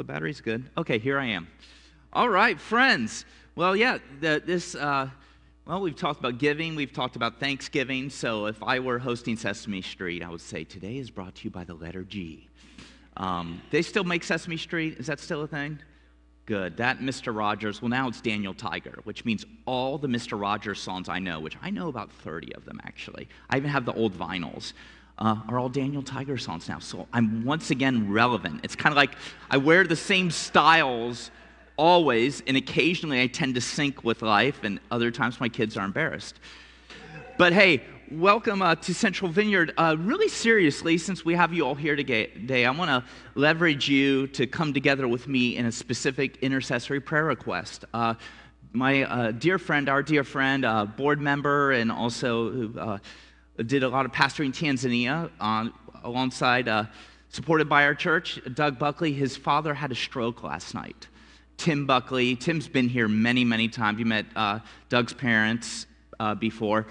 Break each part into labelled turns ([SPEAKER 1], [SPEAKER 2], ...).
[SPEAKER 1] the battery's good. Okay, here I am. All right, friends. Well, yeah, the, this, uh, well, we've talked about giving, we've talked about Thanksgiving. So if I were hosting Sesame Street, I would say today is brought to you by the letter G. Um, they still make Sesame Street? Is that still a thing? Good. That Mr. Rogers, well, now it's Daniel Tiger, which means all the Mr. Rogers songs I know, which I know about 30 of them actually. I even have the old vinyls uh, are all Daniel Tiger songs now. So I'm once again relevant. It's kind of like I wear the same styles always, and occasionally I tend to sync with life, and other times my kids are embarrassed. But hey, welcome uh, to Central Vineyard. Uh, really seriously, since we have you all here today, I want to leverage you to come together with me in a specific intercessory prayer request. Uh, my uh, dear friend, our dear friend, uh, board member, and also uh, did a lot of pastoring in Tanzania on, alongside, uh, supported by our church, Doug Buckley. His father had a stroke last night. Tim Buckley. Tim's been here many, many times. You met uh, Doug's parents uh, before.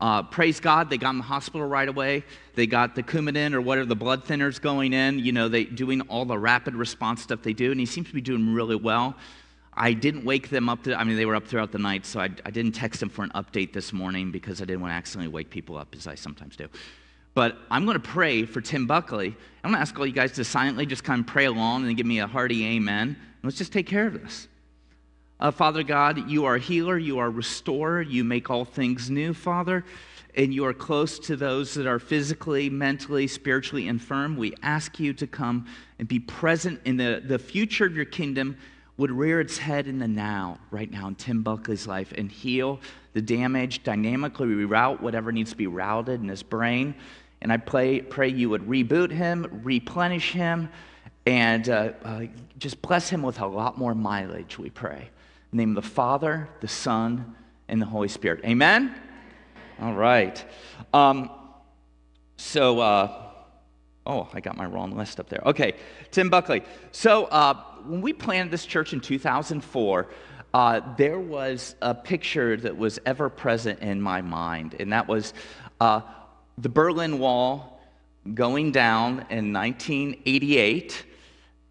[SPEAKER 1] Uh, praise God, they got in the hospital right away. They got the Coumadin or whatever the blood thinners going in. You know, they doing all the rapid response stuff they do, and he seems to be doing really well. I didn't wake them up. To, I mean, they were up throughout the night, so I, I didn't text them for an update this morning because I didn't want to accidentally wake people up, as I sometimes do. But I'm going to pray for Tim Buckley. I'm going to ask all you guys to silently just kind of pray along and give me a hearty amen. Let's just take care of this. Uh, Father God, you are healer, you are restorer, you make all things new, Father, and you are close to those that are physically, mentally, spiritually infirm. We ask you to come and be present in the, the future of your kingdom would rear its head in the now, right now, in Tim Buckley's life, and heal the damage, dynamically reroute whatever needs to be routed in his brain. And I pray, pray you would reboot him, replenish him, and uh, uh, just bless him with a lot more mileage, we pray. Name of the Father, the Son, and the Holy Spirit. Amen? All right. Um, so, uh, oh, I got my wrong list up there. Okay, Tim Buckley. So, uh, when we planted this church in 2004, uh, there was a picture that was ever present in my mind, and that was uh, the Berlin Wall going down in 1988,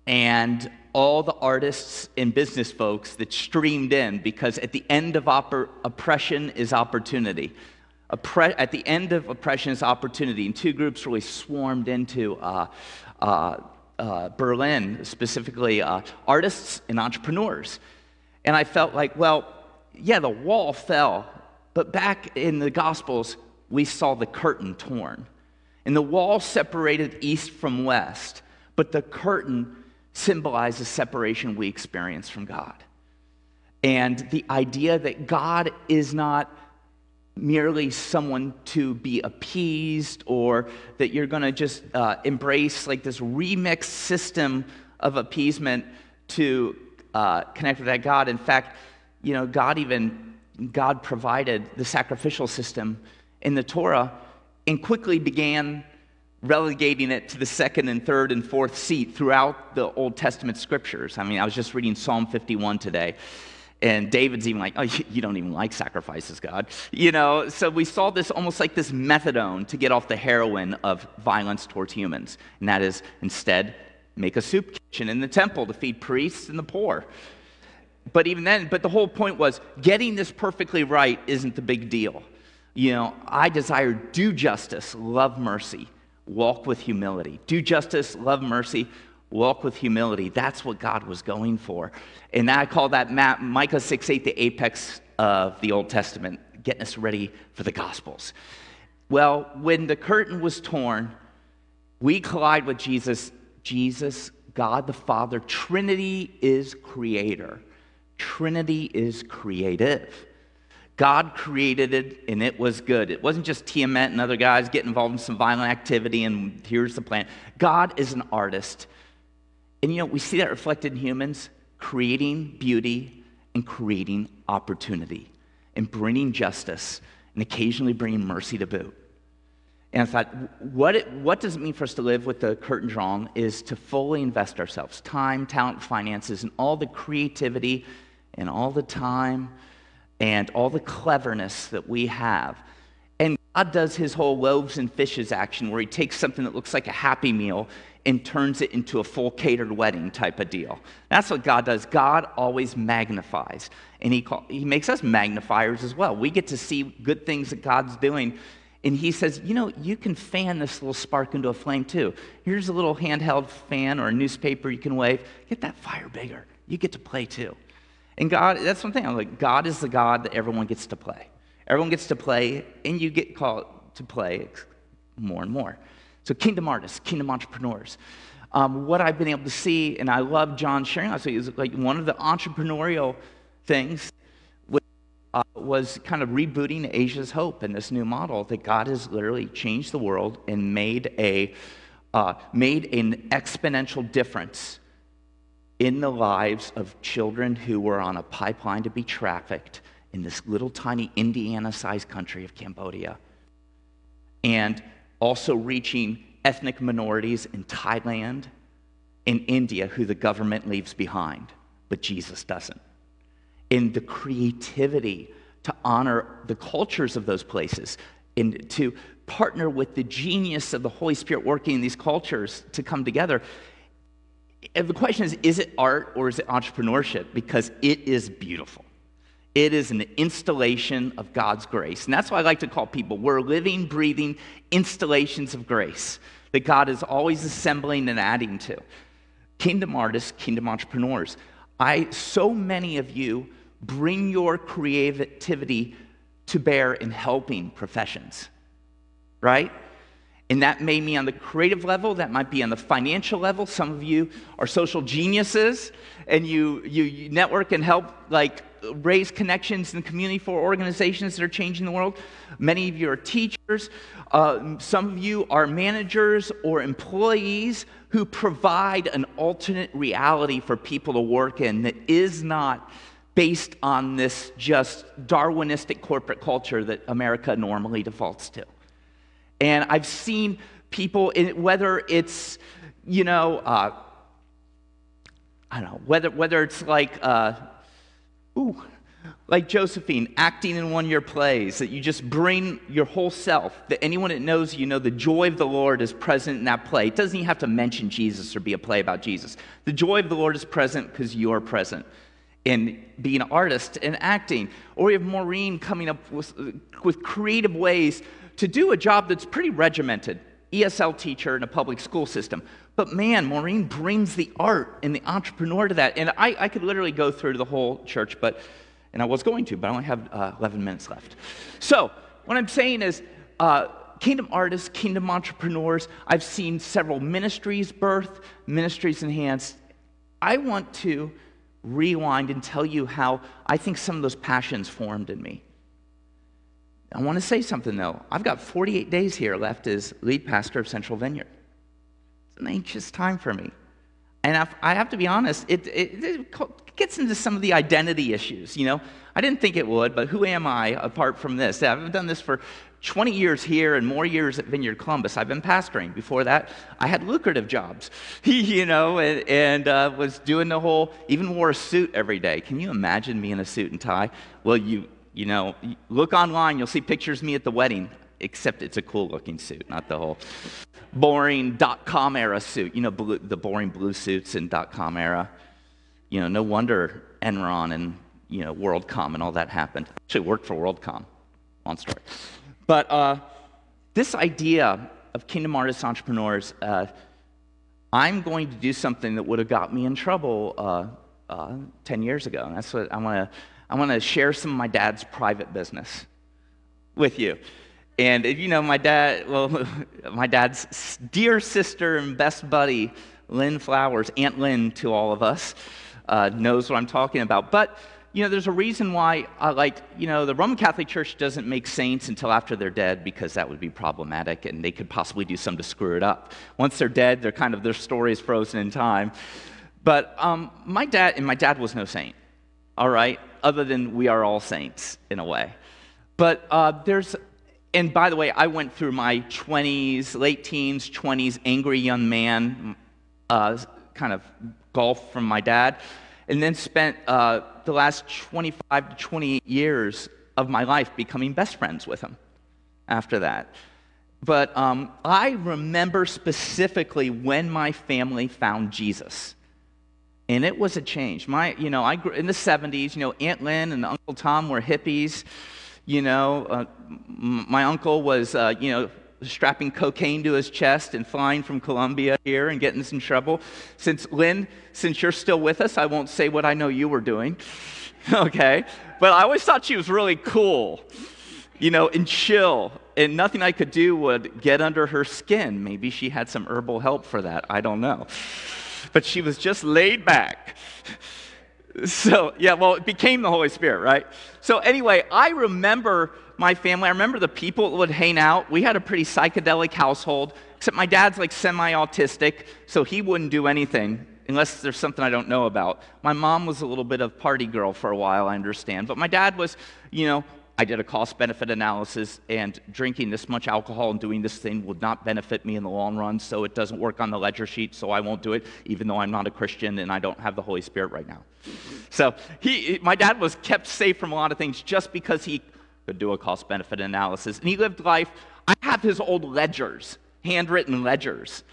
[SPEAKER 1] and all the artists and business folks that streamed in because at the end of oppression is opportunity. Oppre- at the end of oppression is opportunity, and two groups really swarmed into uh, uh, uh, Berlin, specifically uh, artists and entrepreneurs. And I felt like, well, yeah, the wall fell, but back in the Gospels, we saw the curtain torn. And the wall separated east from west, but the curtain symbolized the separation we experience from God. And the idea that God is not merely someone to be appeased or that you're going to just uh, embrace like this remix system of appeasement to uh, connect with that god. In fact you know god even god provided the sacrificial system in the torah and quickly began relegating it to the second and third and fourth seat throughout the old testament scriptures. I mean i was just reading psalm 51 today and David's even like, oh, you don't even like sacrifices, God. You know, so we saw this almost like this methadone to get off the heroin of violence towards humans. And that is instead make a soup kitchen in the temple to feed priests and the poor. But even then, but the whole point was getting this perfectly right isn't the big deal. You know, I desire do justice, love mercy, walk with humility. Do justice, love mercy, walk with humility. That's what God was going for. And I call that Micah 6 8 the apex of the Old Testament, getting us ready for the Gospels. Well, when the curtain was torn, we collide with Jesus. Jesus, God the Father, Trinity is creator, Trinity is creative. God created it and it was good. It wasn't just Tiamat and other guys getting involved in some violent activity and here's the plan. God is an artist and you know, we see that reflected in humans creating beauty and creating opportunity and bringing justice and occasionally bringing mercy to boot. And I thought, what, it, what does it mean for us to live with the curtain drawn is to fully invest ourselves time, talent, finances, and all the creativity and all the time and all the cleverness that we have. And God does his whole loaves and fishes action where he takes something that looks like a happy meal and turns it into a full catered wedding type of deal. That's what God does. God always magnifies, and He, call, he makes us magnifiers as well. We get to see good things that God's doing. And he says, You know, you can fan this little spark into a flame too. Here's a little handheld fan or a newspaper you can wave. Get that fire bigger. You get to play too. And God, that's one thing. I'm like, God is the God that everyone gets to play. Everyone gets to play, and you get called to play more and more. So, kingdom artists, kingdom entrepreneurs. Um, what I've been able to see, and I love John sharing with you, is like one of the entrepreneurial things uh, was kind of rebooting Asia's hope in this new model that God has literally changed the world and made a uh, made an exponential difference in the lives of children who were on a pipeline to be trafficked in this little tiny Indiana-sized country of Cambodia, and also reaching ethnic minorities in Thailand in India who the government leaves behind, but Jesus doesn't in the creativity to honor the cultures of those places and to partner with the genius of the Holy Spirit working in these cultures to come together. And the question is is it art or is it entrepreneurship? Because it is beautiful. It is an installation of God's grace. And that's why I like to call people we're living, breathing installations of grace that God is always assembling and adding to. Kingdom artists, kingdom entrepreneurs. I so many of you bring your creativity to bear in helping professions, right? And that may be on the creative level, that might be on the financial level. Some of you are social geniuses and you, you, you, network and help like raise connections in the community for organizations that are changing the world. Many of you are teachers. Uh, some of you are managers or employees who provide an alternate reality for people to work in that is not based on this just Darwinistic corporate culture that America normally defaults to. And I've seen people, whether it's, you know, uh, I don't know, whether, whether it's like, uh, ooh, like Josephine acting in one of your plays, that you just bring your whole self, that anyone that knows you know the joy of the Lord is present in that play. It doesn't even have to mention Jesus or be a play about Jesus. The joy of the Lord is present because you're present in being an artist and acting. Or we have Maureen coming up with, with creative ways to do a job that's pretty regimented ESL teacher in a public school system. But man, Maureen brings the art and the entrepreneur to that. And I, I could literally go through the whole church, but, and I was going to, but I only have uh, 11 minutes left. So, what I'm saying is, uh, kingdom artists, kingdom entrepreneurs, I've seen several ministries birth, ministries enhanced. I want to rewind and tell you how I think some of those passions formed in me. I want to say something though. I've got 48 days here left as lead pastor of Central Vineyard. It's an anxious time for me. And I have to be honest, it, it, it, gets into some of the identity issues. You know, I didn't think it would, but who am I apart from this? I've done this for 20 years here and more years at Vineyard Columbus. I've been pastoring. Before that, I had lucrative jobs, you know, and, and uh, was doing the whole, even wore a suit every day. Can you imagine me in a suit and tie? Well, you, you know, look online, you'll see pictures of me at the wedding, except it's a cool looking suit, not the whole boring dot com era suit. You know, blue, the boring blue suits in dot com era. You know, no wonder Enron and, you know, WorldCom and all that happened. Actually worked for WorldCom. Long story. But uh, this idea of kingdom artists, entrepreneurs, uh, I'm going to do something that would have got me in trouble uh, uh 10 years ago. And that's what I want to. I want to share some of my dad's private business with you. And you know, my dad, well, my dad's dear sister and best buddy, Lynn Flowers, Aunt Lynn to all of us, uh, knows what I'm talking about. But you know, there's a reason why, uh, like, you know, the Roman Catholic Church doesn't make saints until after they're dead because that would be problematic and they could possibly do something to screw it up. Once they're dead, they're kind of, their story is frozen in time. But um, my dad, and my dad was no saint, all right, other than we are all saints in a way. But uh, there's, and by the way, I went through my 20s, late teens, 20s, angry young man uh, kind of golf from my dad and then spent uh, the last 25 to 28 years of my life becoming best friends with him after that. but um, I remember specifically when my family found Jesus. And it was a change. My, you know, I grew in the 70s, you know, Aunt Lynn and Uncle Tom were hippies. You know, uh, my uncle was, uh, you know, strapping cocaine to his chest and flying from Colombia here and getting in trouble. Since, Lynn, since you're still with us, I won't say what I know you were doing. okay? But I always thought she was really cool, you know, and chill. And nothing I could do would get under her skin. Maybe she had some herbal help for that. I don't know. But she was just laid back. So, yeah, well, it became the Holy Spirit, right? So, anyway, I remember my family. I remember the people that would hang out. We had a pretty psychedelic household, except my dad's like semi autistic, so he wouldn't do anything unless there's something I don't know about. My mom was a little bit of party girl for a while, I understand. But my dad was, you know, I did a cost benefit analysis, and drinking this much alcohol and doing this thing would not benefit me in the long run, so it doesn't work on the ledger sheet, so I won't do it, even though I'm not a Christian and I don't have the Holy Spirit right now. So he, my dad was kept safe from a lot of things just because he could do a cost benefit analysis. And he lived life. I have his old ledgers, handwritten ledgers,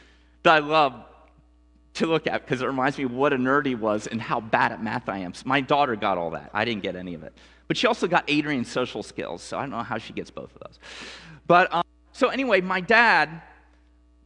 [SPEAKER 1] that I love to look at because it reminds me what a nerd he was and how bad at math I am. So my daughter got all that. I didn't get any of it. But she also got Adrian's social skills, so I don't know how she gets both of those. But um, so anyway, my dad,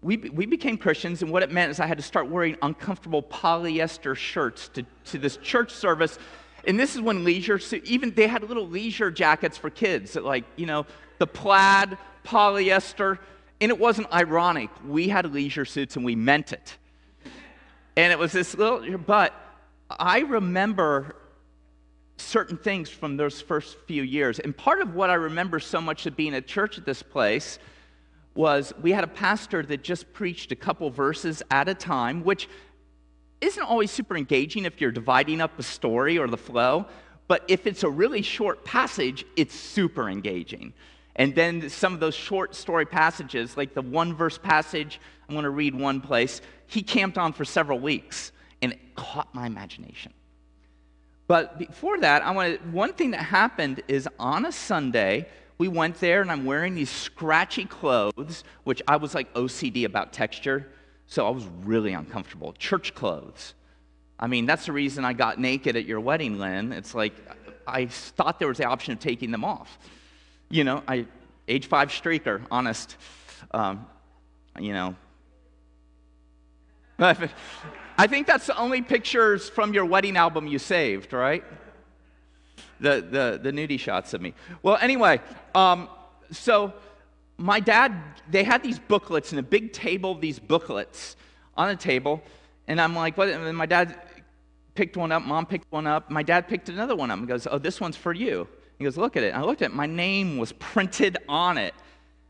[SPEAKER 1] we, we became Christians, and what it meant is I had to start wearing uncomfortable polyester shirts to, to this church service. And this is when leisure, suits, even they had little leisure jackets for kids, that like, you know, the plaid, polyester, and it wasn't ironic. We had leisure suits and we meant it. And it was this little, but I remember certain things from those first few years. And part of what I remember so much of being at church at this place was we had a pastor that just preached a couple verses at a time, which isn't always super engaging if you're dividing up a story or the flow. But if it's a really short passage, it's super engaging. And then some of those short story passages, like the one verse passage, I'm going to read one place, he camped on for several weeks and it caught my imagination. But before that, I wanted, one thing that happened is on a Sunday, we went there and I'm wearing these scratchy clothes, which I was like OCD about texture, so I was really uncomfortable. Church clothes. I mean, that's the reason I got naked at your wedding, Lynn. It's like I thought there was the option of taking them off. You know, I age five streaker, honest. Um, you know, I think that's the only pictures from your wedding album you saved, right? The, the, the nudie shots of me. Well, anyway, um, so my dad, they had these booklets and a big table of these booklets on a table. And I'm like, what? And my dad picked one up, mom picked one up, my dad picked another one up and goes, Oh, this one's for you. He goes, Look at it. And I looked at it, my name was printed on it.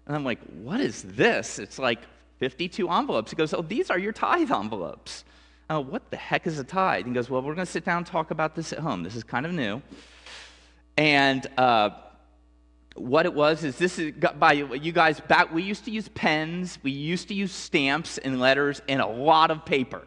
[SPEAKER 1] And I'm like, What is this? It's like 52 envelopes. He goes, Oh, these are your tithe envelopes. Oh, what the heck is a tithe? He goes, Well, we're going to sit down and talk about this at home. This is kind of new. And uh, what it was is this is by you guys back. We used to use pens, we used to use stamps and letters and a lot of paper.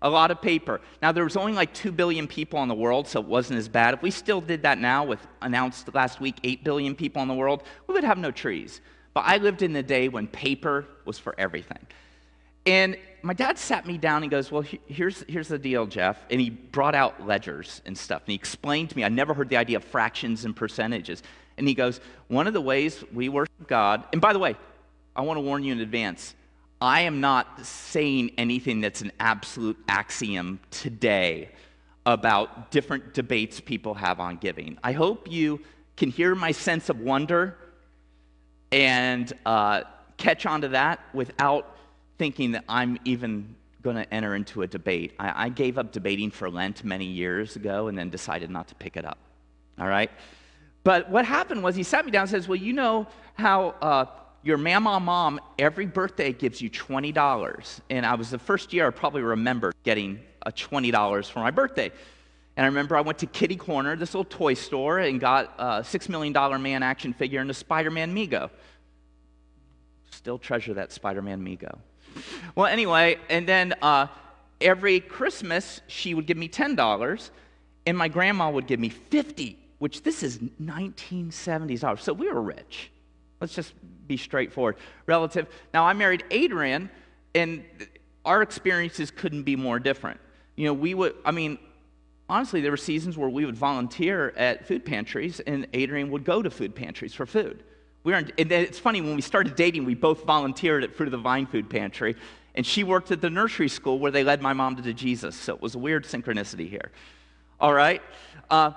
[SPEAKER 1] A lot of paper. Now, there was only like 2 billion people in the world, so it wasn't as bad. If we still did that now, with announced last week 8 billion people in the world, we would have no trees. But I lived in the day when paper was for everything. And my dad sat me down and goes, Well, here's, here's the deal, Jeff. And he brought out ledgers and stuff. And he explained to me, I never heard the idea of fractions and percentages. And he goes, One of the ways we worship God, and by the way, I want to warn you in advance, I am not saying anything that's an absolute axiom today about different debates people have on giving. I hope you can hear my sense of wonder and uh, catch on to that without thinking that I'm even going to enter into a debate. I, I, gave up debating for Lent many years ago and then decided not to pick it up. All right? But what happened was he sat me down and says, Well, you know how uh, your mama mom every birthday gives you $20. And I was the first year I probably remember getting a $20 for my birthday. And I remember I went to Kitty Corner, this little toy store, and got a $6 million man action figure and a Spider Man Mego. Still treasure that Spider Man Mego. Well, anyway, and then uh, every Christmas, she would give me $10, and my grandma would give me 50 which this is 1970s dollars. So we were rich. Let's just be straightforward. Relative. Now, I married Adrian, and our experiences couldn't be more different. You know, we would, I mean, honestly, there were seasons where we would volunteer at food pantries, and Adrian would go to food pantries for food. We were, and it's funny, when we started dating, we both volunteered at Fruit of the Vine Food Pantry, and she worked at the nursery school where they led my mom to Jesus. So it was a weird synchronicity here. All right? Uh,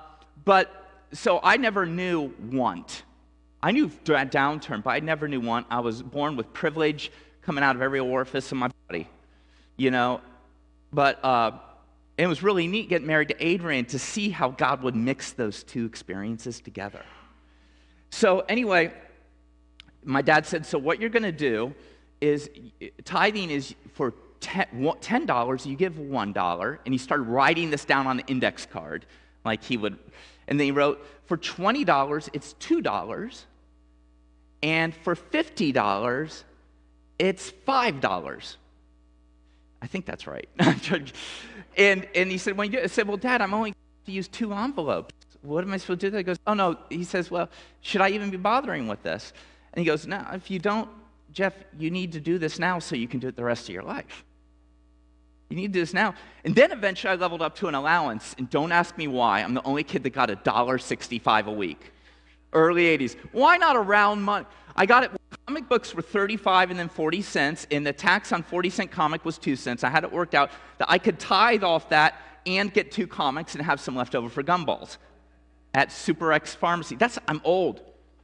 [SPEAKER 1] but so I never knew want. I knew downturn, but I never knew want. I was born with privilege coming out of every orifice in my body, you know. But uh, it was really neat getting married to Adrian to see how God would mix those two experiences together. So, anyway, my dad said, So, what you're going to do is tithing is for $10, you give $1. And he started writing this down on the index card, like he would. And then he wrote, For $20, it's $2. And for $50, it's $5. I think that's right. and, and he said, when you, I said, well, Dad, I'm only to use two envelopes. What am I supposed to do? He goes, oh, no. He says, well, should I even be bothering with this? And he goes, no, if you don't, Jeff, you need to do this now so you can do it the rest of your life. You need to do this now. And then eventually I leveled up to an allowance. And don't ask me why. I'm the only kid that got $1.65 a week. Early 80s. Why not around money? I got it. Comic books were 35 and then 40 cents, and the tax on 40 cent comic was 2 cents. I had it worked out that I could tithe off that and get two comics and have some left over for gumballs at Super X Pharmacy. That's I'm old.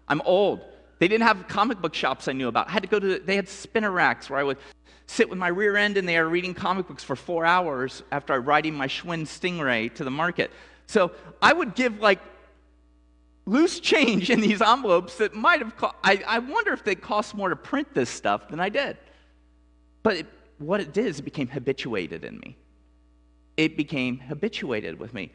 [SPEAKER 1] I'm old. They didn't have comic book shops I knew about. I had to go to they had spinner racks where I would sit with my rear end in there reading comic books for four hours after riding my Schwinn Stingray to the market. So I would give like loose change in these envelopes that might have cost, I, I wonder if they cost more to print this stuff than I did. But it, what it did is it became habituated in me. It became habituated with me.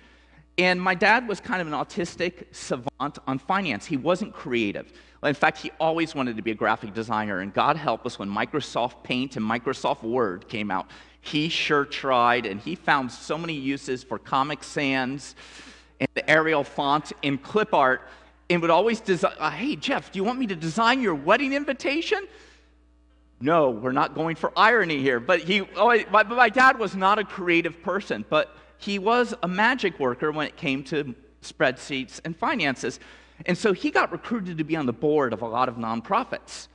[SPEAKER 1] And my dad was kind of an autistic savant on finance. He wasn't creative. In fact, he always wanted to be a graphic designer. And God help us when Microsoft Paint and Microsoft Word came out. He sure tried, and he found so many uses for Comic Sans and the Arial font in clip art and would always design, uh, hey, Jeff, do you want me to design your wedding invitation? No, we're not going for irony here. But he, oh, my, my dad was not a creative person, but he was a magic worker when it came to spreadsheets and finances. And so he got recruited to be on the board of a lot of nonprofits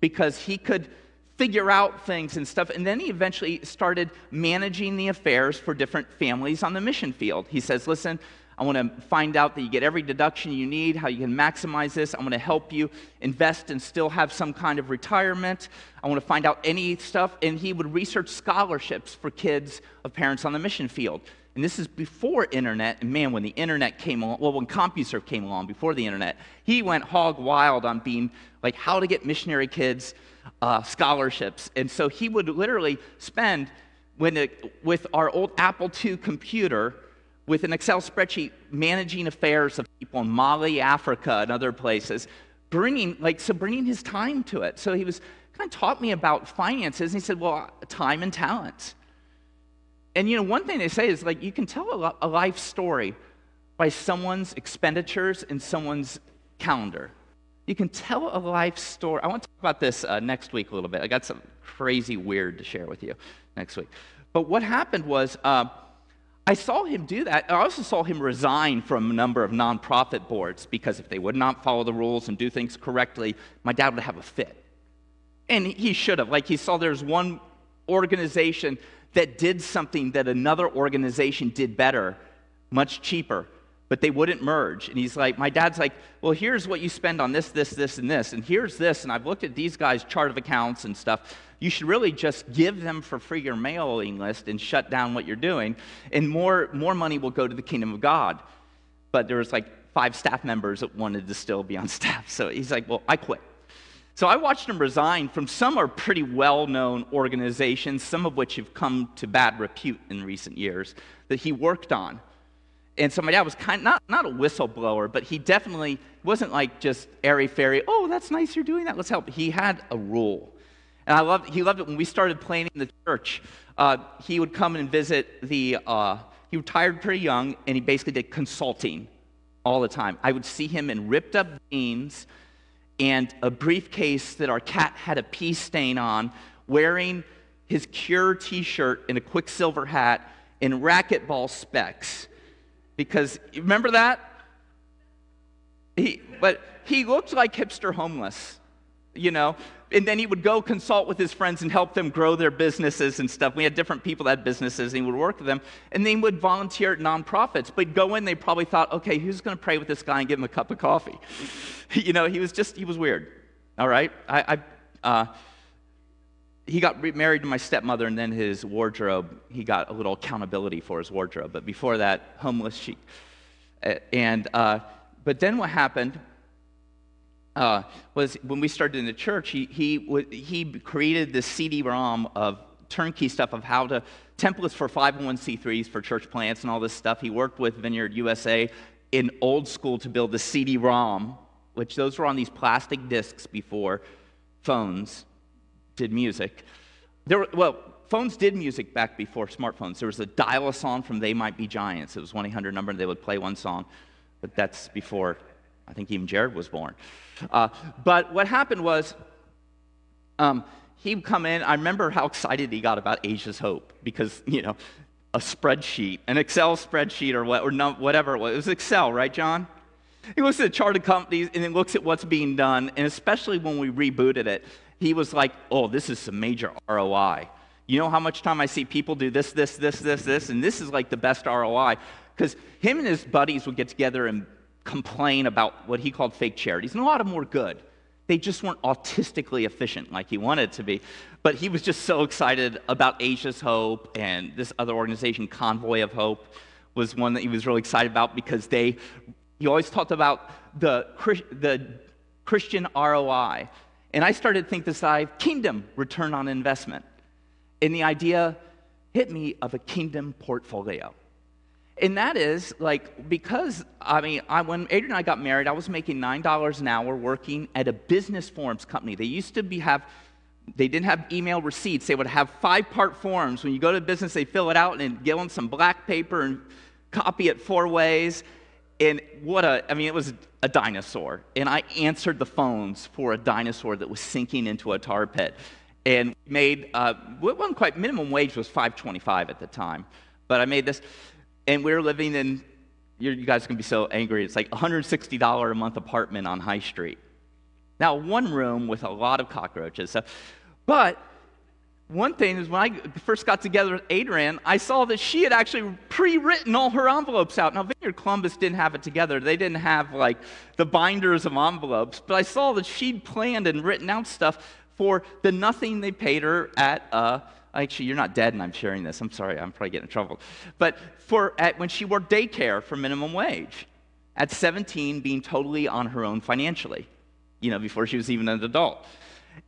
[SPEAKER 1] because he could figure out things and stuff. And then he eventually started managing the affairs for different families on the mission field. He says, Listen, I want to find out that you get every deduction you need, how you can maximize this. I want to help you invest and still have some kind of retirement. I want to find out any stuff. And he would research scholarships for kids of parents on the mission field. And this is before internet. And man, when the internet came along, well, when CompuServe came along before the internet, he went hog wild on being like how to get missionary kids uh, scholarships. And so he would literally spend when it, with our old Apple II computer with an Excel spreadsheet managing affairs of people in Mali, Africa, and other places, bringing like so bringing his time to it. So he was kind of taught me about finances, and he said, "Well, time and talent." And you know, one thing they say is like you can tell a, life story by someone's expenditures and someone's calendar. You can tell a life story. I want to talk about this uh, next week a little bit. I got some crazy weird to share with you next week. But what happened was. Uh, I saw him do that. I also saw him resign from a number of nonprofit boards because if they would not follow the rules and do things correctly, my dad would have a fit. And he should have. Like he saw there's one organization that did something that another organization did better, much cheaper, but they wouldn't merge. And he's like, my dad's like, well, here's what you spend on this, this, this, and this, and here's this. And I've looked at these guys' chart of accounts and stuff you should really just give them for free your mailing list and shut down what you're doing, and more, more money will go to the kingdom of God. But there was like five staff members that wanted to still be on staff. So he's like, well, I quit. So I watched him resign from some are pretty well known organizations, some of which have come to bad repute in recent years, that he worked on. And so my dad was kind of, not, not a whistleblower, but he definitely wasn't like just airy fairy, oh, that's nice you're doing that, let's help. He had a rule. And I loved, he loved it when we started playing in the church. Uh, he would come and visit the, uh, he retired pretty young, and he basically did consulting all the time. I would see him in ripped up jeans and a briefcase that our cat had a pee stain on, wearing his Cure t shirt and a Quiksilver hat and racquetball specs. Because, remember that? He, but he looked like hipster homeless, you know? And then he would go consult with his friends and help them grow their businesses and stuff. We had different people that had businesses, and he would work with them. And they would volunteer at nonprofits. But go in, they probably thought, okay, who's going to pray with this guy and give him a cup of coffee? you know, he was just, he was weird. All right? I, I uh, he got married to my stepmother, and then his wardrobe, he got a little accountability for his wardrobe. But before that, homeless chic. And, uh, but then what happened uh, was when we started in the church, he, he, he created this CD-ROM of turnkey stuff of how to, templates for 501c3s for church plants and all this stuff. He worked with Vineyard USA in old school to build the CD-ROM, which those were on these plastic discs before phones did music. There were, well, phones did music back before smartphones. There was a dial a song from They Might Be Giants. It was 1 800 number, and they would play one song. But that's before, I think even Jared was born. Uh, but what happened was, um, he'd come in. I remember how excited he got about Asia's Hope because, you know, a spreadsheet, an Excel spreadsheet or, what, or no, whatever it was. It was Excel, right, John? He looks at the chart of companies and then looks at what's being done, and especially when we rebooted it, he was like, oh, this is some major ROI. You know how much time I see people do this, this, this, this, this, and this is like the best ROI. Because him and his buddies would get together and complain about what he called fake charities, and a lot of them were good. They just weren't autistically efficient like he wanted to be. But he was just so excited about Asia's Hope and this other organization, Convoy of Hope, was one that he was really excited about because they, he always talked about the, the Christian ROI. And I started to think this I kingdom return on investment. And the idea hit me of a kingdom portfolio. And that is like, because, I mean, I, when Adrian and I got married, I was making $9 an hour working at a business forms company. They used to be, have, they didn't have email receipts. They would have five part forms. When you go to business, they fill it out and give them some black paper and copy it four ways. And what a, I mean, it was a dinosaur. And I answered the phones for a dinosaur that was sinking into a tar pit. And made, uh, it wasn't quite, minimum wage was 525 at the time. But I made this, and we're living in, you guys gonna be so angry, it's like $160 a month apartment on High Street. Now, one room with a lot of cockroaches. So, but one thing is when I first got together with Adrian, I saw that she had actually pre-written all her envelopes out. Now, Vineyard Columbus didn't have it together. They didn't have like the binders of envelopes, but I saw that she'd planned and written out stuff for the nothing they paid her at, uh, actually, you're not dead and I'm sharing this. I'm sorry, I'm probably getting in trouble. But for at, when she worked daycare for minimum wage, at 17, being totally on her own financially, you know, before she was even an adult.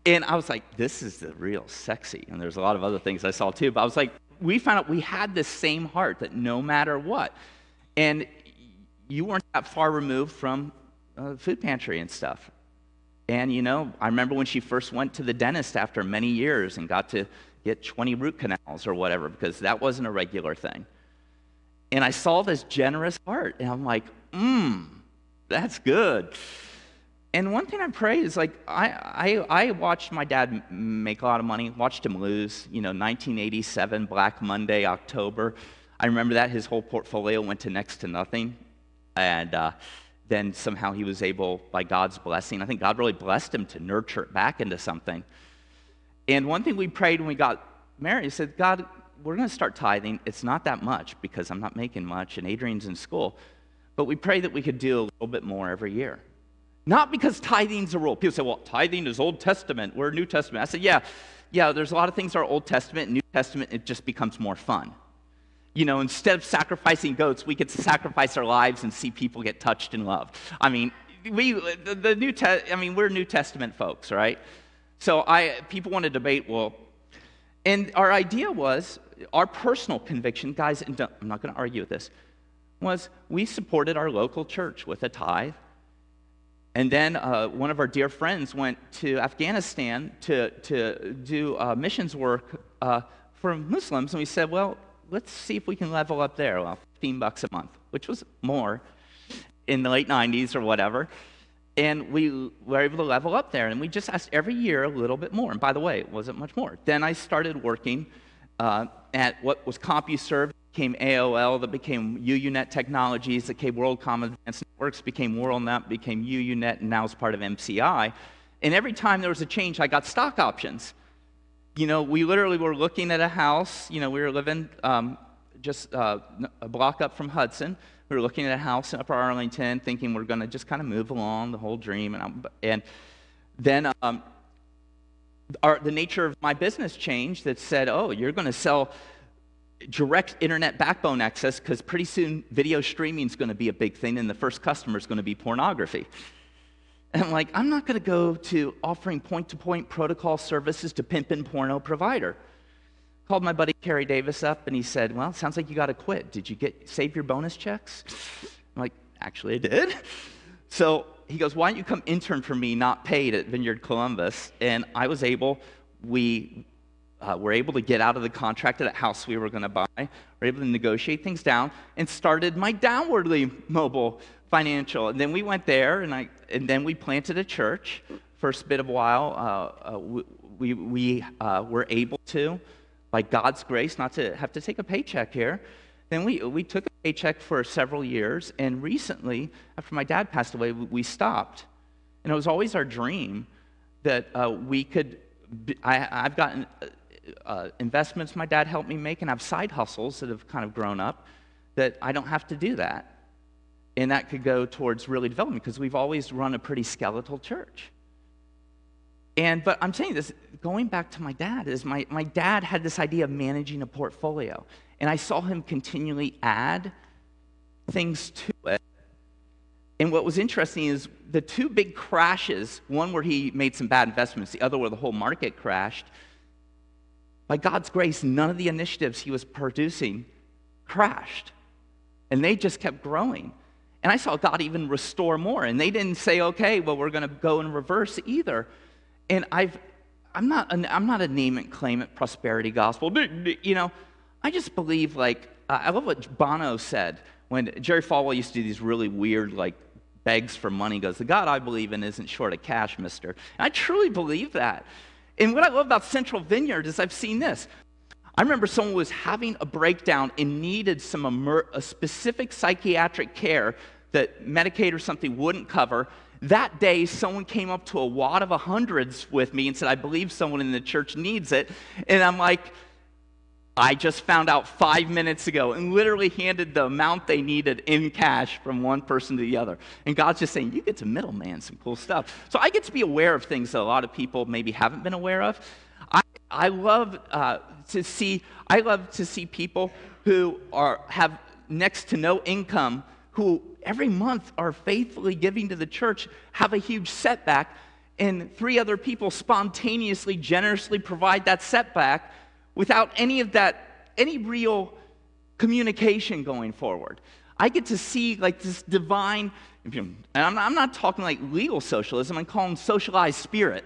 [SPEAKER 1] And I was like, this is the real sexy. And there's a lot of other things I saw too. But I was like, we found out we had this same heart that no matter what. And you weren't that far removed from uh, food pantry and stuff. And you know, I remember when she first went to the dentist after many years and got to get 20 root canals or whatever, because that wasn't a regular thing. And I saw this generous heart, and I'm like, mmm, that's good. And one thing I pray is like, I, I, I watched my dad make a lot of money, watched him lose, you know, 1987, Black Monday, October. I remember that his whole portfolio went to next to nothing. And uh, then somehow he was able, by God's blessing, I think God really blessed him to nurture it back into something. And one thing we prayed when we got married, he said, God, we're going to start tithing. It's not that much because I'm not making much, and Adrian's in school. But we pray that we could do a little bit more every year. Not because tithing's a rule. People say, well, tithing is Old Testament. We're New Testament. I said, yeah, yeah, there's a lot of things that are Old Testament. New Testament, it just becomes more fun. You know, instead of sacrificing goats, we to sacrifice our lives and see people get touched and loved. I mean, we, the, the New Te- I mean, we're New Testament folks, right? So I, people want to debate, well, and our idea was, our personal conviction, guys, I'm not going to argue with this, was we supported our local church with a tithe and then uh, one of our dear friends went to Afghanistan to, to do uh, missions work uh, for Muslims, and we said, well, let's see if we can level up there. Well, 15 bucks a month, which was more in the late 90s or whatever. And we were able to level up there. And we just asked every year a little bit more. And by the way, it wasn't much more. Then I started working uh, at what was CompuServe, became AOL, that became UUNet Technologies, that became WorldCom Advanced Networks, became WorldNet, became UUNet, and now is part of MCI. And every time there was a change, I got stock options. You know, we literally were looking at a house. You know, we were living um, just uh, a block up from Hudson. We were looking at a house in Upper Arlington, thinking we're going to just kind of move along the whole dream. And, and then um, our, the nature of my business changed that said, oh, you're going to sell direct internet backbone access because pretty soon video streaming is going to be a big thing, and the first customer is going to be pornography. And I'm like, I'm not going to go to offering point to point protocol services to pimpin' porno provider. Called my buddy Kerry Davis up and he said, Well, sounds like you got to quit. Did you get save your bonus checks? I'm like, Actually, I did. So he goes, Why don't you come intern for me, not paid at Vineyard Columbus? And I was able, we uh, were able to get out of the contract of that house we were going to buy. We were able to negotiate things down and started my downwardly mobile financial. And then we went there, and, I, and then we planted a church. First bit of a while, uh, uh, we, we uh, were able to, by God's grace, not to have to take a paycheck here. Then we, we took a paycheck for several years, and recently, after my dad passed away, we, stopped. And it was always our dream that uh, we could. Be, I, have gotten uh, uh, investments my dad helped me make, and I have side hustles that have kind of grown up that I don't have to do that and that could go towards really development because we've always run a pretty skeletal church. And but I'm saying this going back to my dad is my, my dad had this idea of managing a portfolio. And I saw him continually add things to it. And what was interesting is the two big crashes, one where he made some bad investments, the other where the whole market crashed. By God's grace, none of the initiatives he was producing crashed. And they just kept growing. And I saw God even restore more. And they didn't say, okay, well, we're going to go in reverse either. And I've, I'm, not an, I'm not a name it, claim it prosperity gospel. You know, I just believe, like, I love what Bono said when Jerry Falwell used to do these really weird, like, begs for money. Goes, The God I believe in isn't short of cash, mister. And I truly believe that. And what I love about Central Vineyard is I've seen this. I remember someone was having a breakdown and needed some a specific psychiatric care that Medicaid or something wouldn't cover. That day, someone came up to a wad of hundreds with me and said, I believe someone in the church needs it. And I'm like, I just found out five minutes ago and literally handed the amount they needed in cash from one person to the other. And God's just saying, you get to middleman some cool stuff. So I get to be aware of things that a lot of people maybe haven't been aware of. I, I love uh, to see I love to see people who are have next to no income who every month are faithfully giving to the church have a huge setback and three other people spontaneously generously provide that setback without any of that any real communication going forward i get to see like this divine and i'm not, I'm not talking like legal socialism i'm calling socialized spirit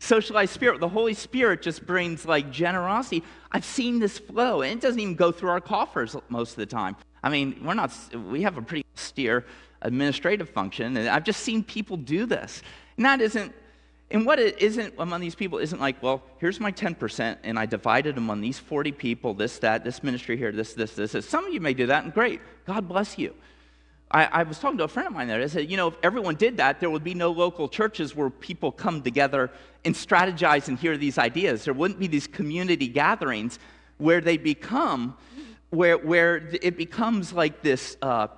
[SPEAKER 1] socialized spirit. The Holy Spirit just brings like generosity. I've seen this flow, and it doesn't even go through our coffers most of the time. I mean, we're not, we have a pretty austere administrative function, and I've just seen people do this. And that isn't, and what it isn't among these people isn't like, well, here's my 10%, and I divided among these 40 people, this, that, this ministry here, this, this, this. Some of you may do that, and great. God bless you. I, I, was talking to a friend of mine there. I said, you know, if everyone did that, there would be no local churches where people come together and strategize and hear these ideas. There wouldn't be these community gatherings where they become, where, where it becomes like this, uh,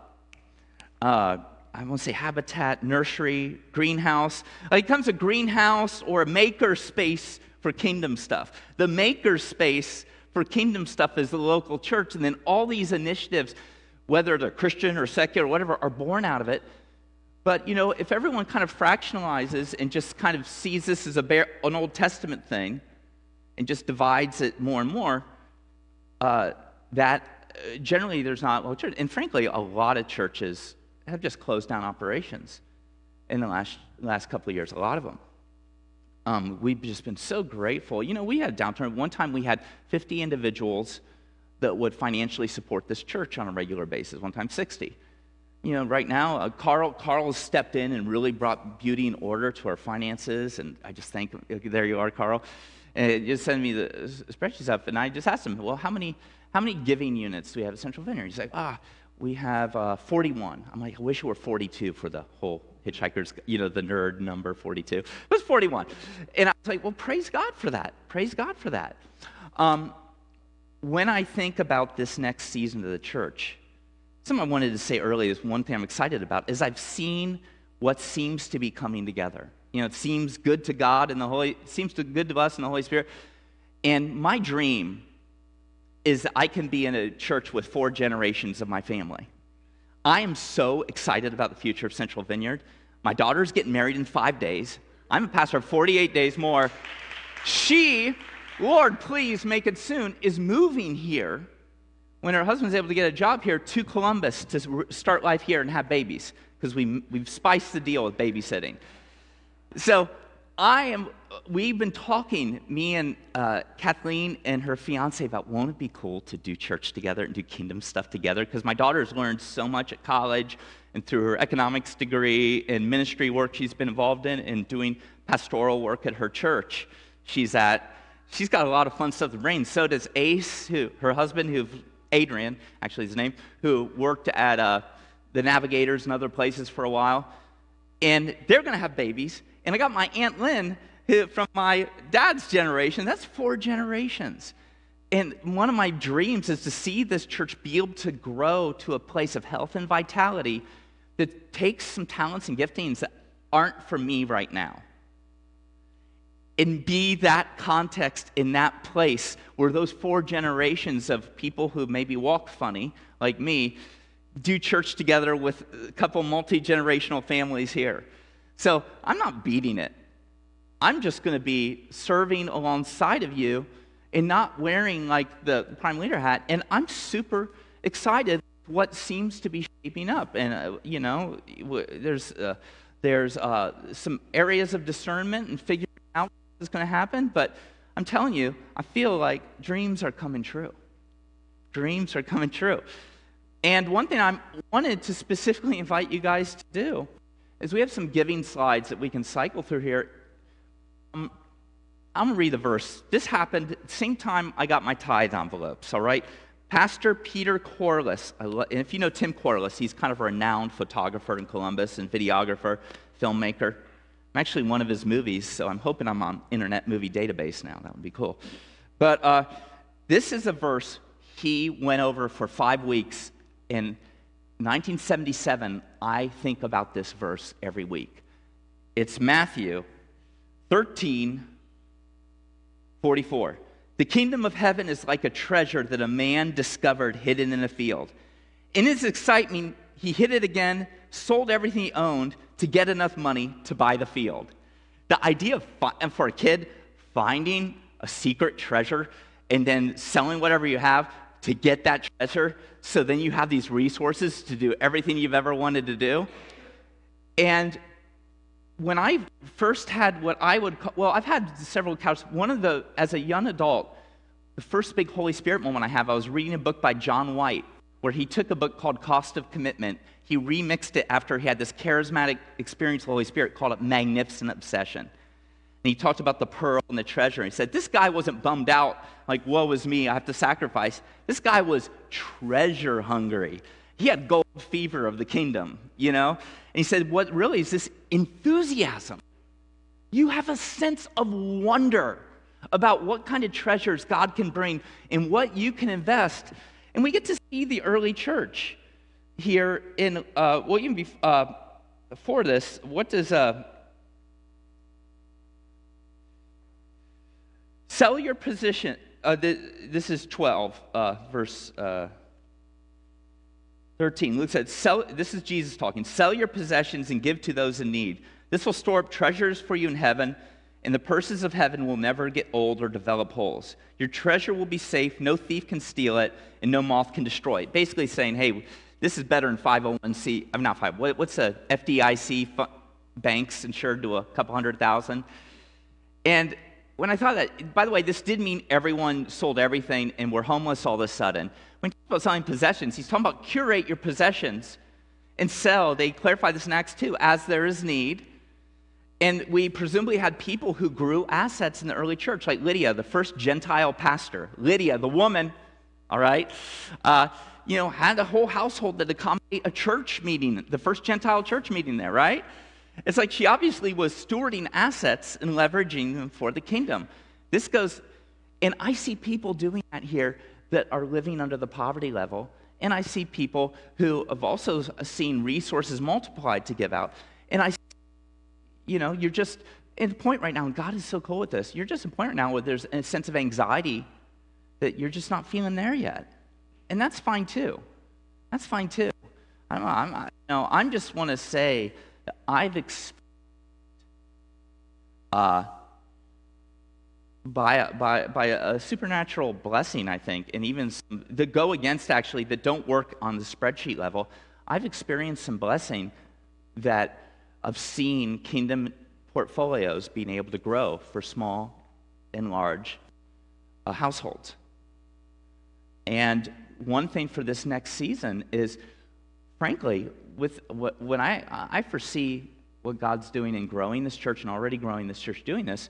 [SPEAKER 1] uh, I won't say habitat, nursery, greenhouse. It becomes a greenhouse or a maker space for kingdom stuff. The maker space for kingdom stuff is the local church, and then all these initiatives whether they're Christian or secular or whatever, are born out of it. But, you know, if everyone kind of fractionalizes and just kind of sees this as a bare, an Old Testament thing and just divides it more and more, uh, that uh, generally there's not a church. And frankly, a lot of churches have just closed down operations in the last, last couple of years, a lot of them. Um, we've just been so grateful. You know, we had a downturn. One time we had 50 individuals that would financially support this church on a regular basis, one time 60. you know, right now, uh, Carl, Carl stepped in and really brought beauty and order to our finances. And I just thank. There you are, Carl. And just sent me the spreadsheets up. And I just asked him, well, how many, how many giving units do we have at Central Vineyard? He's like, ah, we have uh, 41. I'm like, I wish it were 42 for the whole hitchhikers, you know, the nerd number 42. It was 41. And I was like, well, praise God for that. Praise God for that. Um, when I think about this next season of the church, something I wanted to say earlier is one thing I'm excited about is I've seen what seems to be coming together. You know, it seems good to God and the Holy, seems to good to us and the Holy Spirit. And my dream is I can be in a church with four generations of my family. I am so excited about the future of Central Vineyard. My daughter's getting married in five days. I'm a pastor 48 days more. She, Lord, please make it soon, is moving here when her husband's able to get a job here to Columbus to start life here and have babies because we, we've spiced the deal with babysitting. So I am, we've been talking, me and uh, Kathleen and her fiance, about won't it be cool to do church together and do kingdom stuff together? Because my daughter's learned so much at college and through her economics degree and ministry work she's been involved in and doing pastoral work at her church she's at. She's got a lot of fun stuff to bring. So does Ace, who, her husband, who Adrian, actually his name, who worked at uh, the Navigators and other places for a while. And they're going to have babies. And I got my Aunt Lynn Eh, from my dad's generation. That's four generations. And one of my dreams is to see this church be able to grow to a place of health and vitality that takes some talents and giftings that aren't for me right now and be that context in that place where those four generations of people who maybe walk funny, like me, do church together with a couple multi generational families here. So I'm not beating it. I'm just going to be serving alongside of you and not wearing like the prime leader hat. And I'm super excited what seems to be shaping up. And, uh, you know, there's, uh, there's uh, some areas of discernment and figuring out what's going to happen, but I'm telling you, I feel like dreams are coming true. Dreams are coming true. And one thing I wanted to specifically invite you guys to do is we have some giving slides that we can cycle through here. Um, I'm going to read the verse. This happened same time I got my tithe envelopes, all right? Pastor Peter Corliss, and if you know Tim Corliss, he's kind of a renowned photographer in Columbus and videographer, filmmaker. I'm actually one of his movies, so I'm hoping I'm on Internet Movie Database now. That would be cool. But uh, this is a verse he went over for five weeks in 1977. I think about this verse every week. It's Matthew 13 44. The kingdom of heaven is like a treasure that a man discovered hidden in a field. In his excitement, he hid it again, sold everything he owned to get enough money to buy the field. The idea of, for a kid, finding a secret treasure and then selling whatever you have to get that treasure so then you have these resources to do everything you've ever wanted to do. And when I first had what I would call, well, I've had several encounters. One of the, as a young adult, the first big Holy Spirit moment I have, I was reading a book by John White where he took a book called Cost of Commitment. He remixed it after he had this charismatic experience with the Holy Spirit, called it Magnificent Obsession. And he talked about the pearl and the treasure. He said, This guy wasn't bummed out, like, woe is me, I have to sacrifice. This guy was treasure hungry. He had gold fever of the kingdom, you know? And he said, What really is this enthusiasm? You have a sense of wonder about what kind of treasures God can bring and what you can invest and we get to see the early church here in, uh, well, even before, uh, before this, what does, uh, sell your position, uh, th- this is 12, uh, verse uh, 13. Luke said, sell, this is Jesus talking, sell your possessions and give to those in need. This will store up treasures for you in heaven and the purses of heaven will never get old or develop holes. Your treasure will be safe, no thief can steal it, and no moth can destroy it. Basically saying, hey, this is better than 501c, I'm not 5, what's a FDIC banks insured to a couple hundred thousand? And when I thought that, by the way, this did mean everyone sold everything and were homeless all of a sudden. When he talks about selling possessions, he's talking about curate your possessions and sell. They clarify this in Acts 2 as there is need. And we presumably had people who grew assets in the early church, like Lydia, the first Gentile pastor. Lydia, the woman, all right, uh, you know, had a whole household that accommodate a church meeting, the first Gentile church meeting there, right? It's like she obviously was stewarding assets and leveraging them for the kingdom. This goes, and I see people doing that here that are living under the poverty level. And I see people who have also seen resources multiplied to give out. And I, you know, you're just in point right now, and God is so cool with this. You're just in point right now where there's a sense of anxiety that you're just not feeling there yet. And that's fine too. That's fine too. I'm, I'm, I, know, I'm just want to say that I've experienced uh, by, a, by, by a supernatural blessing, I think, and even some, that go against actually that don't work on the spreadsheet level. I've experienced some blessing that of seeing kingdom portfolios being able to grow for small and large uh, households. And one thing for this next season is, frankly, with what, when I, I foresee what God's doing in growing this church and already growing this church doing this,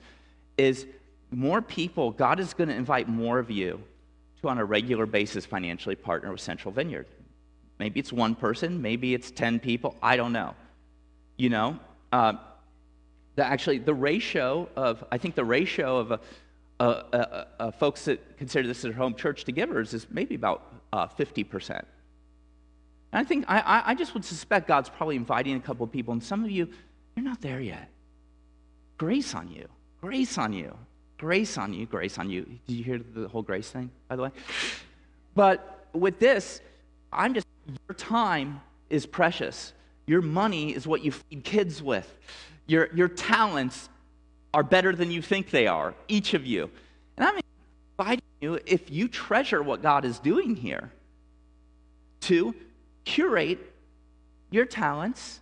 [SPEAKER 1] is more people, God is going to invite more of you to, on a regular basis, financially partner with Central Vineyard. Maybe it's one person, maybe it's 10 people, I don't know. You know, uh, the, actually, the ratio of, I think the ratio of uh, uh, uh, folks that consider this their home church to givers is maybe about 50%. And I think, I, I just would suspect God's probably inviting a couple of people, and some of you, you're not there yet. Grace on you. Grace on you. Grace on you, grace on you. Did you hear the whole grace thing, by the way? But with this, I'm just, your time is precious. Your money is what you feed kids with. Your, your talents are better than you think they are, each of you. And I'm inviting you, if you treasure what God is doing here, to curate your talents,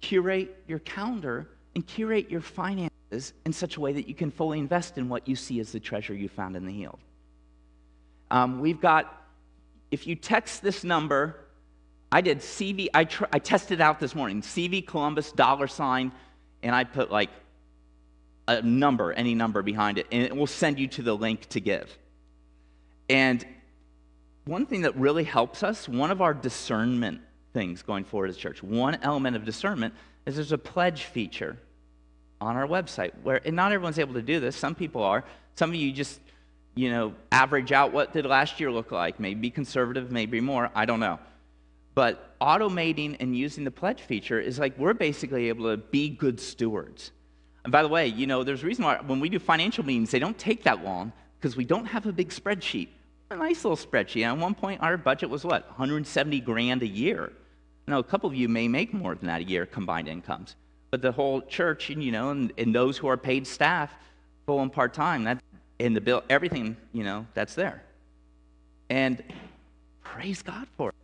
[SPEAKER 1] curate your calendar, and curate your finances in such a way that you can fully invest in what you see as the treasure you found in the healed. Um, we've got, if you text this number, I did CV, I, tr- I tested out this morning, CV Columbus dollar sign, and I put like a number, any number behind it, and it will send you to the link to give. And one thing that really helps us, one of our discernment things going forward as church, one element of discernment is there's a pledge feature on our website. Where and not everyone's able to do this. Some people are. Some of you just, you know, average out what did last year look like. Maybe conservative, maybe more. I don't know. But automating and using the pledge feature is like we're basically able to be good stewards. And by the way, you know, there's a reason why when we do financial meetings, they don't take that long because we don't have a big spreadsheet. A nice little spreadsheet. At one point, our budget was what, 170 grand a year. Now, a couple of you may make more than that a year combined incomes but the whole church, and you know, and, and those who are paid staff, full and part time, that in the bill, everything, you know, that's there. And praise God for it.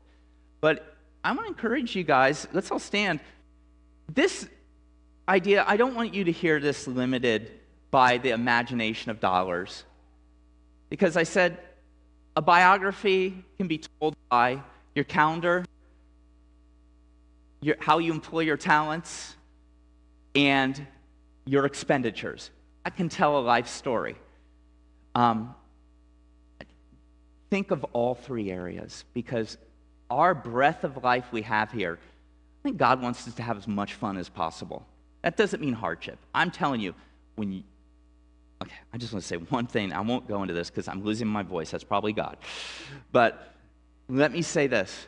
[SPEAKER 1] But I want to encourage you guys, let's all stand. This idea, I don't want you to hear this limited by the imagination of dollars. Because I said a biography can be told by your calendar, your, how you employ your talents, and your expenditures. I can tell a life story. Um, think of all three areas because our breath of life we have here, I think God wants us to have as much fun as possible. That doesn't mean hardship. I'm telling you, when you, okay, I just want to say one thing. I won't go into this because I'm losing my voice. That's probably God. But let me say this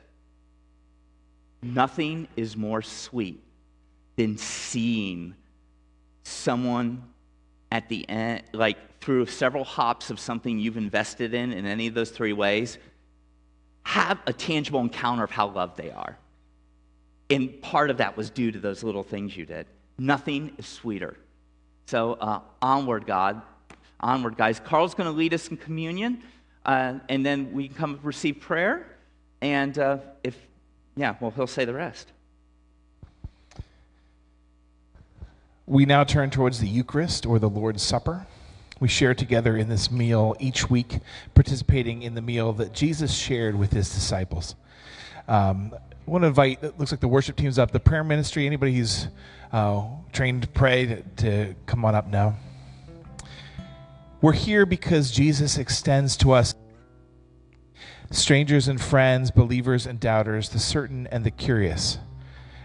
[SPEAKER 1] nothing is more sweet than seeing someone at the end, like through several hops of something you've invested in, in any of those three ways, have a tangible encounter of how loved they are. And part of that was due to those little things you did. Nothing is sweeter. So, uh, onward, God. Onward, guys. Carl's going to lead us in communion, uh, and then we can come receive prayer. And uh, if, yeah, well, he'll say the rest.
[SPEAKER 2] We now turn towards the Eucharist or the Lord's Supper. We share together in this meal each week, participating in the meal that Jesus shared with his disciples. Um, I want to invite, it looks like the worship team's up. The prayer ministry, anybody who's uh, trained to pray, to, to come on up now. We're here because Jesus extends to us strangers and friends, believers and doubters, the certain and the curious.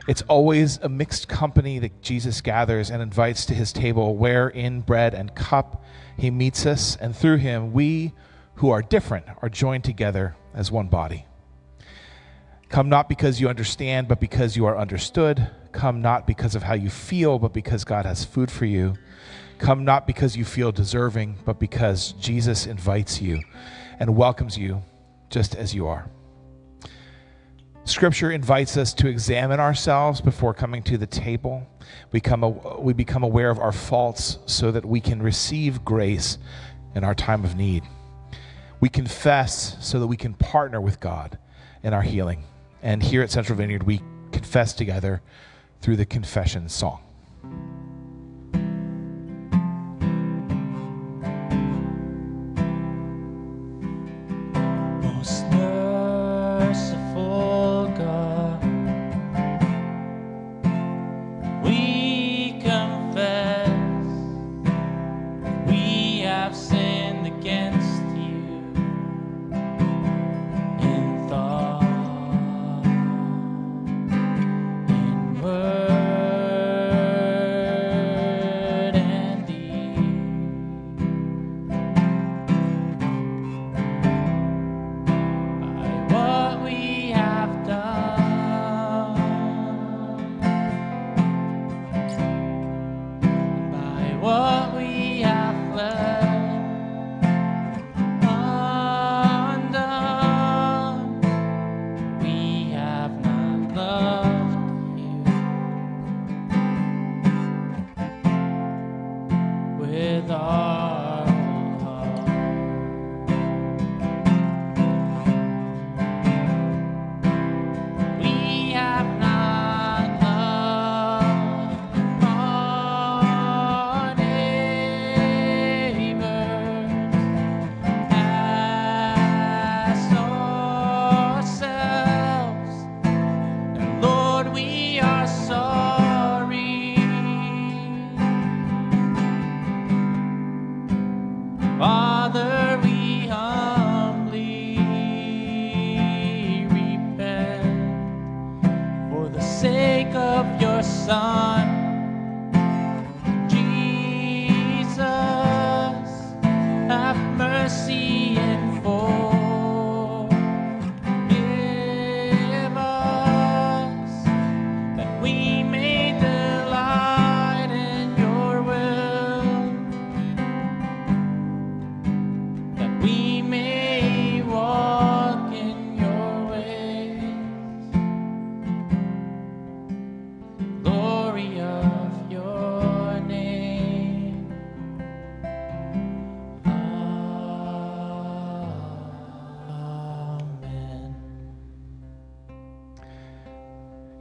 [SPEAKER 2] It's always a mixed company that Jesus gathers and invites to his table, where in bread and cup he meets us, and through him we who are different are joined together as one body. Come not because you understand, but because you are understood. Come not because of how you feel, but because God has food for you. Come not because you feel deserving, but because Jesus invites you and welcomes you just as you are. Scripture invites us to examine ourselves before coming to the table. We, come, we become aware of our faults so that we can receive grace in our time of need. We confess so that we can partner with God in our healing. And here at Central Vineyard, we confess together through the confession song.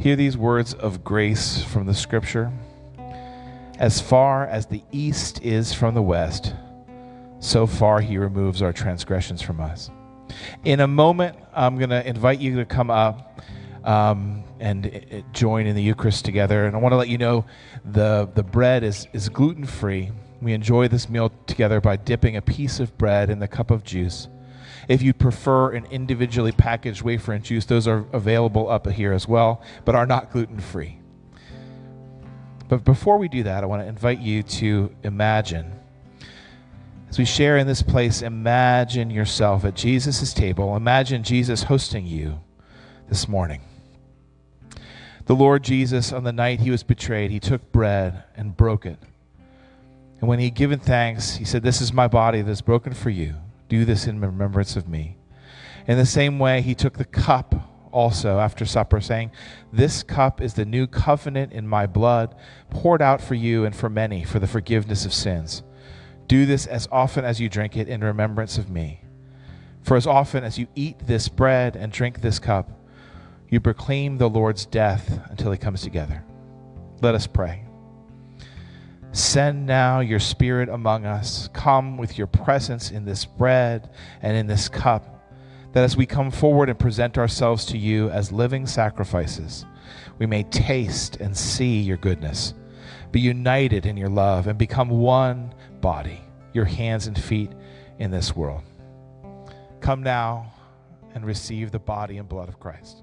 [SPEAKER 2] Hear these words of grace from the scripture. As far as the east is from the west, so far he removes our transgressions from us. In a moment, I'm going to invite you to come up um, and uh, join in the Eucharist together. And I want to let you know the, the bread is, is gluten free. We enjoy this meal together by dipping a piece of bread in the cup of juice. If you prefer an individually packaged wafer and juice, those are available up here as well, but are not gluten free. But before we do that, I want to invite you to imagine. As we share in this place, imagine yourself at Jesus' table. Imagine Jesus hosting you this morning. The Lord Jesus, on the night he was betrayed, he took bread and broke it. And when he had given thanks, he said, This is my body that is broken for you. Do this in remembrance of me. In the same way, he took the cup also after supper, saying, This cup is the new covenant in my blood, poured out for you and for many for the forgiveness of sins. Do this as often as you drink it in remembrance of me. For as often as you eat this bread and drink this cup, you proclaim the Lord's death until he comes together. Let us pray. Send now your Spirit among us. Come with your presence in this bread and in this cup, that as we come forward and present ourselves to you as living sacrifices, we may taste and see your goodness, be united in your love, and become one body, your hands and feet in this world. Come now and receive the body and blood of Christ.